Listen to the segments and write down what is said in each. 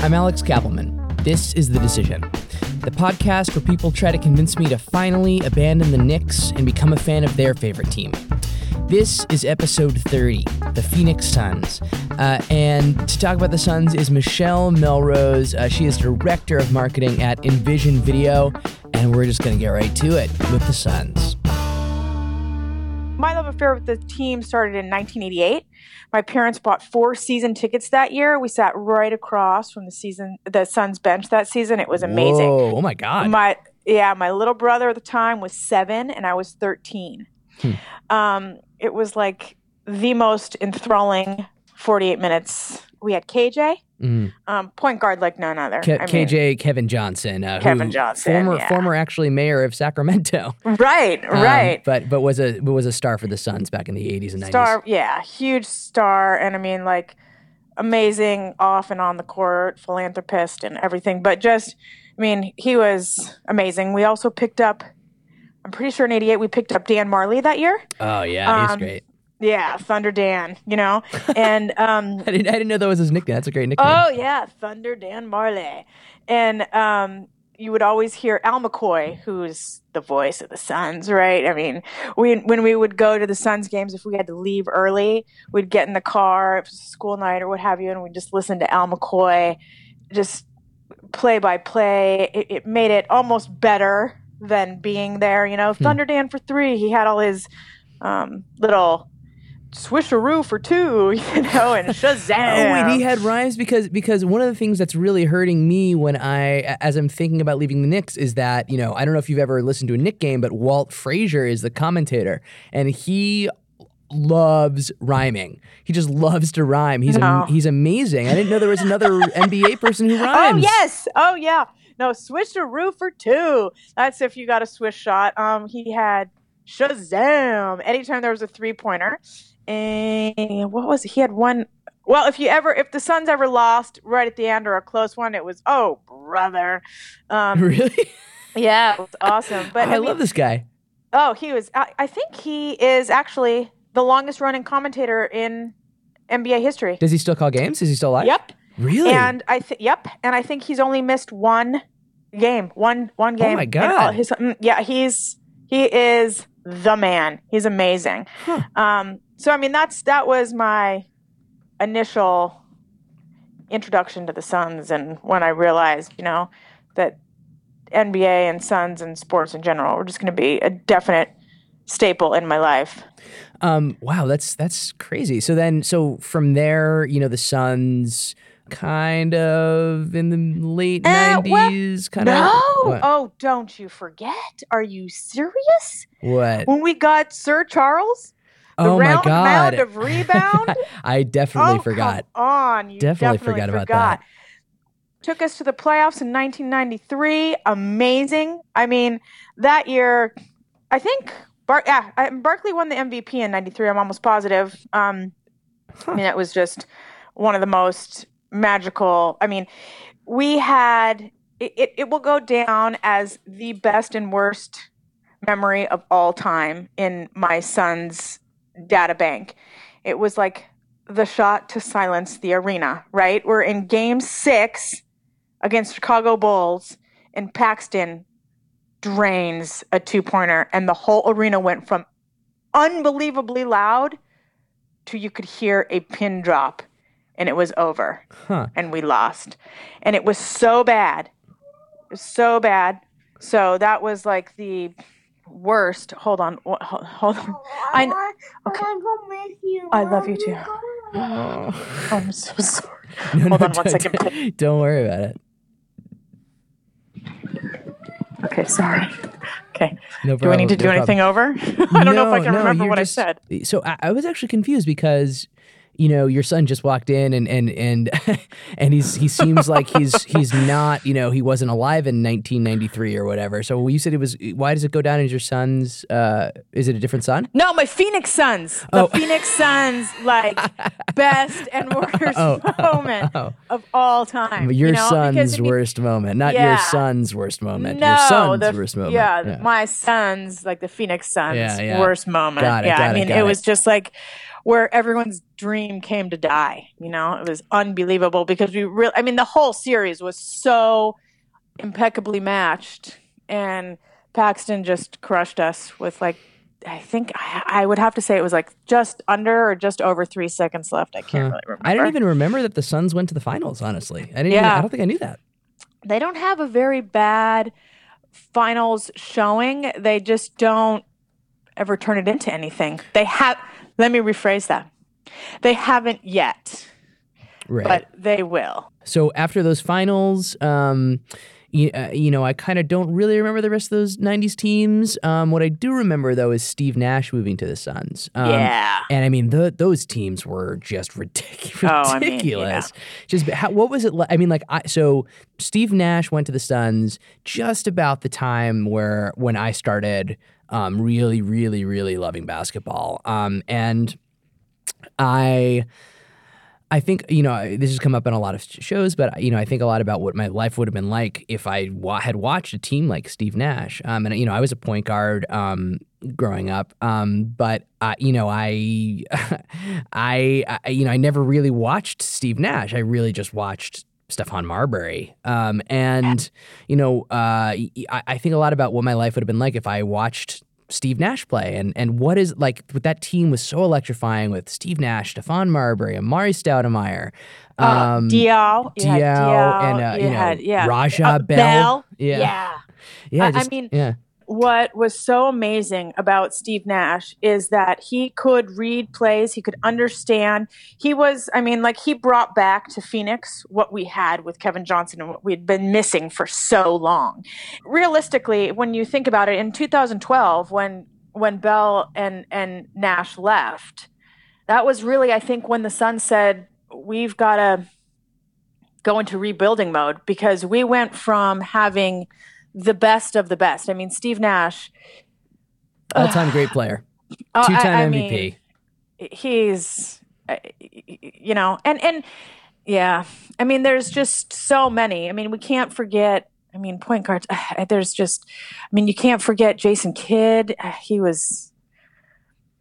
I'm Alex Kappelman. This is The Decision, the podcast where people try to convince me to finally abandon the Knicks and become a fan of their favorite team. This is episode 30, The Phoenix Suns. Uh, and to talk about the Suns is Michelle Melrose. Uh, she is director of marketing at Envision Video. And we're just going to get right to it with the Suns. My love affair with the team started in 1988. My parents bought four season tickets that year. We sat right across from the season, the Suns bench that season. It was amazing. Whoa, oh my God. My yeah, my little brother at the time was seven, and I was 13. Hmm. Um, it was like the most enthralling 48 minutes. We had KJ, mm. um, point guard like none other. Ke- KJ mean, Kevin Johnson, uh, Kevin Johnson, former yeah. former actually mayor of Sacramento. Right, um, right. But but was a was a star for the Suns back in the 80s and 90s. Star, yeah, huge star, and I mean like amazing off and on the court, philanthropist and everything. But just, I mean, he was amazing. We also picked up. I'm pretty sure in '88 we picked up Dan Majerle that year. Oh yeah, he's um, great. Yeah, Thunder Dan, you know, and um, I, didn't, I didn't know that was his nickname. That's a great nickname. Oh yeah, Thunder Dan Majerle, and um, you would always hear Al McCoy, who's the voice of the Suns, right? I mean, we when we would go to the Suns games, if we had to leave early, we'd get in the car, if it was a school night or what have you, and we'd just listen to Al McCoy, just play by play. It, it made it almost better than being there. You know, hmm. Thunder Dan for three. He had all his um, little swisheroo for two, you know, and Shazam. oh, and he had rhymes because because one of the things that's really hurting me when I, as I'm thinking about leaving the Knicks, is that you know I don't know if you've ever listened to a Knick game, but Walt Frazier is the commentator, and he loves rhyming. He just loves to rhyme. He's no. am- he's amazing. I didn't know there was another NBA person who oh, rhymes. Oh yes. Oh yeah. No, swisheroo for two. That's if you got a swish shot. Um, he had Shazam anytime there was a three pointer and what was it? he had one well if you ever if the suns ever lost right at the end or a close one it was oh brother. Um, really? yeah it was awesome. But i, I mean, love this guy. oh he was I, I, think he is actually the longest running commentator in nba history. Does he still call games? Is he still alive? Yep. Really? And i think yep. And i think he's only missed one game one one game oh my god. his, mm, yeah he's he is the man. He's amazing. Huh. um so I mean that's that was my initial introduction to the Suns and when I realized, you know, that NBA and Suns and sports in general were just going to be a definite staple in my life. Um, wow, that's that's crazy. So then, so from there, you know, the Suns kind of in the late nineties, uh, kind of. No, oh, don't you forget? Are you serious? What? When we got Sir Charles oh my god! Mound of rebound. I definitely oh, forgot. Come on, you definitely, definitely forgot, forgot about that. Took us to the playoffs in 1993. Amazing. I mean, that year, I think. Bar- yeah, I, Barkley won the MVP in '93. I'm almost positive. Um, huh. I mean, it was just one of the most magical. I mean, we had it, it, it will go down as the best and worst memory of all time in my son's data bank. It was like the shot to silence the arena, right? We're in game six against Chicago Bulls, and Paxson drains a two pointer, and the whole arena went from unbelievably loud to you could hear a pin drop, and it was over. Huh. And we lost. And it was so bad. It was so bad. So that was like the worst. Hold on. Hold, hold on. I, I okay. I love you too. Oh, oh. I'm so sorry. No, hold no, on one second. Don't worry about it. Okay, sorry. Okay. No problem, do I need to do no anything problem. over? I don't no, know if I can remember what just, I said. So I, I was actually confused because you know, your son just walked in and and and and he's he seems like he's he's not, you know, he wasn't alive in 1993 or whatever. So you said it was. Why does it go down as your son's? Uh, is it a different son? No, my Phoenix Suns. The oh. Phoenix Suns, like best and worst oh, moment oh, of all time. Your you know? son's worst moment, not yeah. your son's worst moment. No, your son's the, worst moment. Yeah, yeah, my son's like the Phoenix Suns yeah, worst moment. It, yeah, I mean, it, it was just like where everyone's dream came to die. You know, it was unbelievable because we really, I mean, the whole series was so impeccably matched, and Paxson just crushed us with like I think I, I, would have to say it was like just under or just over three seconds left. I can't huh. really remember. I didn't even remember that the Suns went to the finals. Honestly, I didn't. Yeah. Even, I don't think I knew that. They don't have a very bad finals showing. They just don't ever turn it into anything. They have. Let me rephrase that. They haven't yet, right. but they will. So after those finals, um, you, uh, you know, I kind of don't really remember the rest of those 90s teams. Um, what I do remember, though, is Steve Nash moving to the Suns. Um, yeah. And I mean, the, those teams were just ridiculous. Oh, I mean, yeah. Just how, what was it like? I mean, like, I, so Steve Nash went to the Suns just about the time where when I started um, really, really, really loving basketball. Um, and I I think you know this has come up in a lot of shows, but you know I think a lot about what my life would have been like if I wa- had watched a team like Steve Nash. Um, and you know I was a point guard um, growing up, um, but uh, you know I, I, I, you know I never really watched Steve Nash. I really just watched Stephon Marbury. Um, and you know uh, I, I think a lot about what my life would have been like if I watched Steve Nash play and and what is like with that team was so electrifying with Steve Nash, Stephon Marbury, Amar'e Stoudemire, uh, um, uh, Diaw, Diaw, and uh, you, you know had, yeah. Raja uh, Bell. Bell. Yeah, yeah. yeah just, I mean, yeah what was so amazing about Steve Nash is that he could read plays, he could understand. He was, I mean, like he brought back to Phoenix what we had with Kevin Johnson and what we had been missing for so long. Realistically, when you think about it, in 2012, when when Bell and and Nash left, that was really, I think, when the Sun said we've got to go into rebuilding mode because we went from having the best of the best. I mean, Steve Nash, all time uh, great player, two time MVP. Mean, he's, uh, you know, and and yeah, I mean, there's just so many. I mean, we can't forget. I mean, point guards. Uh, there's just, I mean, you can't forget Jason Kidd. Uh, he was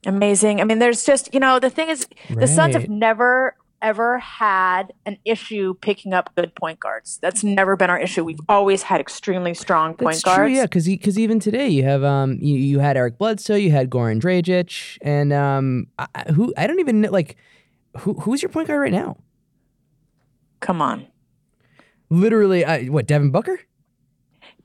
amazing. I mean, there's just, you know, the thing is, right. the Suns have never ever had an issue picking up good point guards. That's never been our issue. We've always had extremely strong point That's guards. True, yeah, because because even today you have um you, you had Eric Bledsoe, you had Goran Dragic, and um I, who I don't even know like who who's your point guard right now? Come on, literally, uh, what Devin Booker?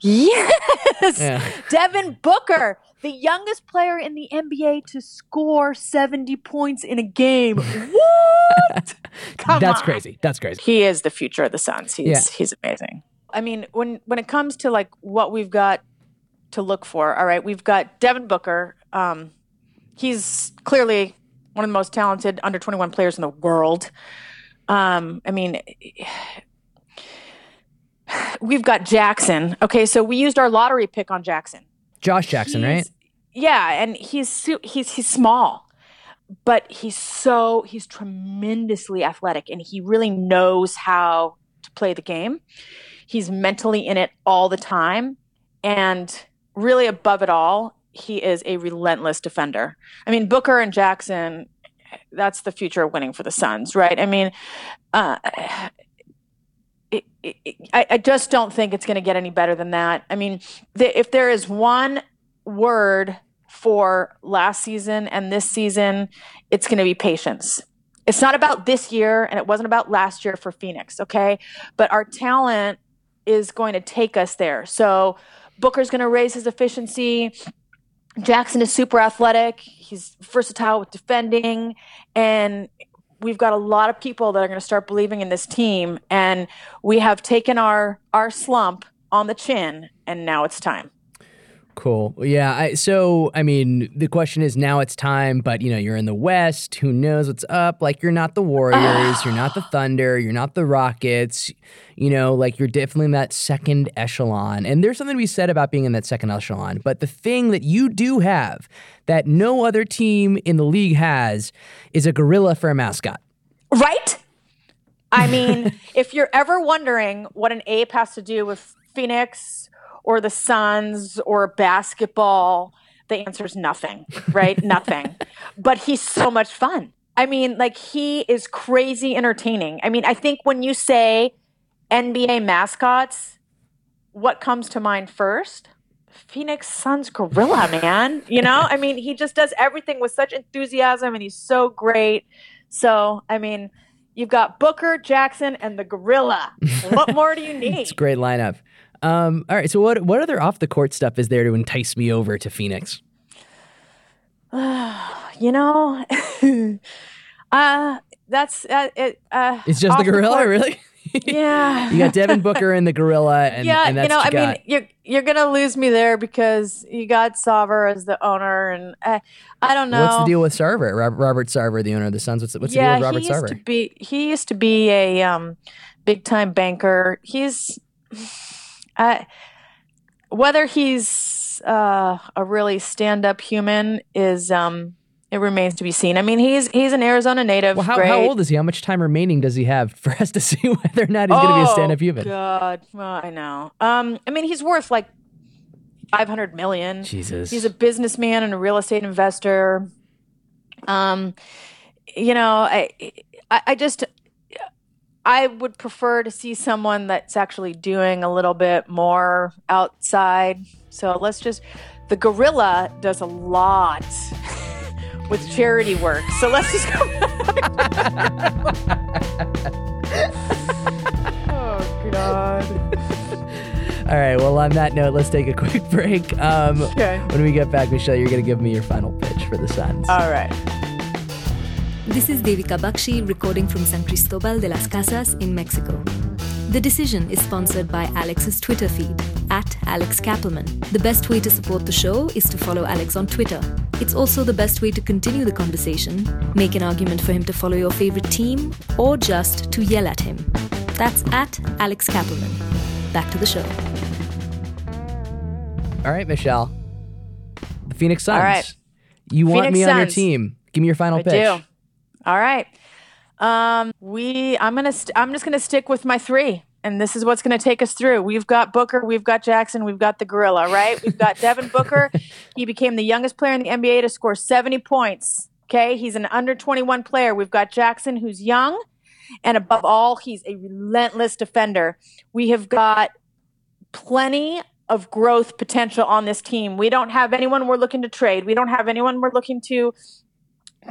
Yes, yeah. Devin Booker the youngest player in the NBA to score 70 points in a game. What? Come That's on. crazy. That's crazy. He is the future of the Suns. He's yeah. he's amazing. I mean, when when it comes to like what we've got to look for, all right, we've got Devin Booker. Um, he's clearly one of the most talented under 21 players in the world. Um, I mean, we've got Jackson. Okay, so we used our lottery pick on Jackson. Josh Jackson, right? Yeah, and he's he's he's small, but he's so he's tremendously athletic, and he really knows how to play the game. He's mentally in it all the time, and really above it all, he is a relentless defender. I mean, Booker and Jackson, that's the future of winning for the Suns, right? I mean, uh, it, it, I, I, just don't think it's going to get any better than that. I mean, the, if there is one word for last season and this season, it's going to be patience. It's not about this year and it wasn't about last year for Phoenix, okay? But our talent is going to take us there. So Booker's going to raise his efficiency. Jackson is super athletic. He's versatile with defending. And we've got a lot of people that are going to start believing in this team and we have taken our our slump on the chin and now it's time Cool. Yeah. I, so, I mean, the question is now it's time, but you know, you're in the West. Who knows what's up? Like, you're not the Warriors, you're not the Thunder, you're not the Rockets. You know, like you're definitely in that second echelon. And there's something to be said about being in that second echelon. But the thing that you do have that no other team in the league has is a gorilla for a mascot. Right? I mean, if you're ever wondering what an ape has to do with Phoenix or the Suns or basketball, the answer is nothing, right? nothing. But he's so much fun. I mean, like he is crazy entertaining. I mean, I think when you say NBA mascots, what comes to mind first? Phoenix Suns gorilla, man. You know, I mean, he just does everything with such enthusiasm and he's so great. So, I mean, you've got Booker, Jackson, and the gorilla. What more do you need? it's a great lineup. Um, all right. So, what what other off the court stuff is there to entice me over to Phoenix? you know, uh, that's uh, it. Uh, It's just the gorilla, court- really? Yeah. you got Devin Booker and the gorilla, and, yeah, and that's you know, I what you mean, you're you're gonna lose me there because you got Sarver as the owner, and uh, I don't know. What's the deal with Sarver? Robert Sarver, the owner of the Suns. What's, what's yeah, the deal with Robert he used to be he used to be a um, big time banker. He's uh, whether he's uh, a really stand up human is um, it remains to be seen. I mean, he's he's an Arizona native. Well, how, how old is he? How much time remaining does he have for us to see whether or not he's going to be a Oh, stand-up human? God, well, I know. Um, I mean, he's worth like five hundred million. Jesus. He's a businessman and a real estate investor. Um, you know, I, I, I just, I would prefer to see someone that's actually doing a little bit more outside. So let's just, the gorilla does a lot with charity work. So let's just go. oh God. All right. Well, on that note, let's take a quick break. Um, Okay. when we get back, Michelle, you're going to give me your final pitch for the Suns. All right. This is Devika Bakshi recording from San Cristobal de las Casas in Mexico. The decision is sponsored by Alex's Twitter feed, at Alex Kappelman. The best way to support the show is to follow Alex on Twitter. It's also the best way to continue the conversation, make an argument for him to follow your favorite team, or just to yell at him. That's at Alex Kappelman. Back to the show. All right, Michelle. The Phoenix Suns. All right. You want Phoenix me on your team. Give me your final I pitch. do. All right. Um, we. I'm gonna. St- I'm just gonna stick with my three, and this is what's gonna take us through. We've got Booker. We've got Jackson. We've got the Gorilla. Right. We've got Devin Booker. He became the youngest player in the NBA to score 70 points. Okay. He's an under 21 player. We've got Jackson, who's young, and above all, he's a relentless defender. We have got plenty of growth potential on this team. We don't have anyone we're looking to trade. We don't have anyone we're looking to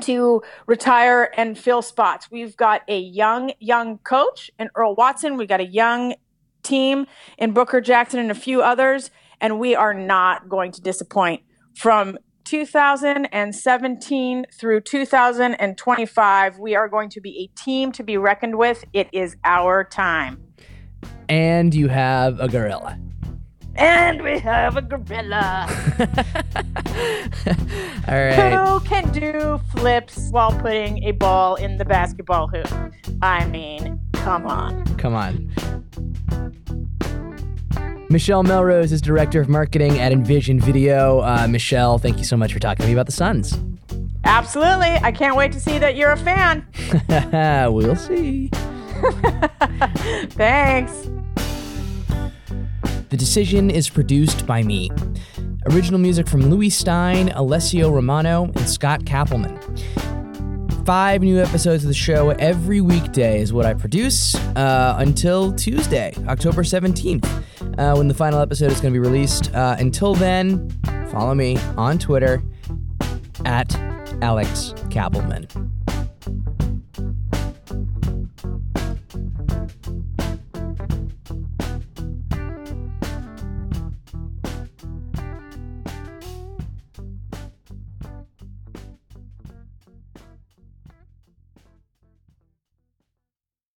to retire and fill spots. We've got a young young coach in Earl Watson. We've got a young team in Booker Jackson and a few others and we are not going to disappoint from 2017 through 2025 we are going to be a team to be reckoned with it is our time And you have a gorilla. And we have a gorilla All right. who can do flips while putting a ball in the basketball hoop. I mean, come on. Come on. Michelle Melrose is director of marketing at Envision Video. Uh, Michelle, thank you so much for talking to me about the Suns. Absolutely. I can't wait to see that you're a fan. we'll see. Thanks. The Decision is produced by me. Original music from Louis Stein, Alessio Romano, and Scott Kappelman. Five new episodes of the show every weekday is what I produce uh, until Tuesday, October 17th, uh, when the final episode is going to be released. Uh, until then, follow me on Twitter at Alex Kappelman.